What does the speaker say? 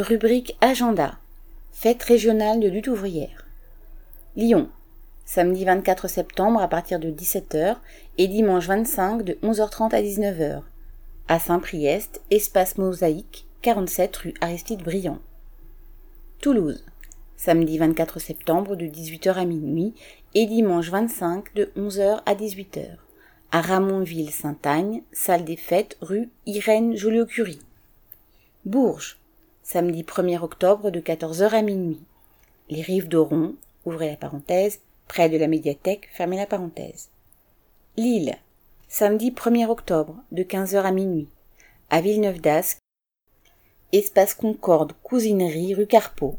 Rubrique Agenda. Fête régionale de lutte ouvrière. Lyon. Samedi 24 septembre à partir de 17h et dimanche 25 de 11h30 à 19h. À Saint-Priest, espace mosaïque, 47 rue Aristide Briand. Toulouse. Samedi 24 septembre de 18h à minuit et dimanche 25 de 11h à 18h. À Ramonville-Saint-Agne, salle des fêtes, rue Irène Joliot-Curie. Bourges samedi 1er octobre de 14h à minuit. Les rives d'Oron, ouvrez la parenthèse, près de la médiathèque, fermez la parenthèse. Lille, samedi 1er octobre de 15h à minuit. À Villeneuve d'Ascq, espace Concorde, cousinerie, rue Carpeau,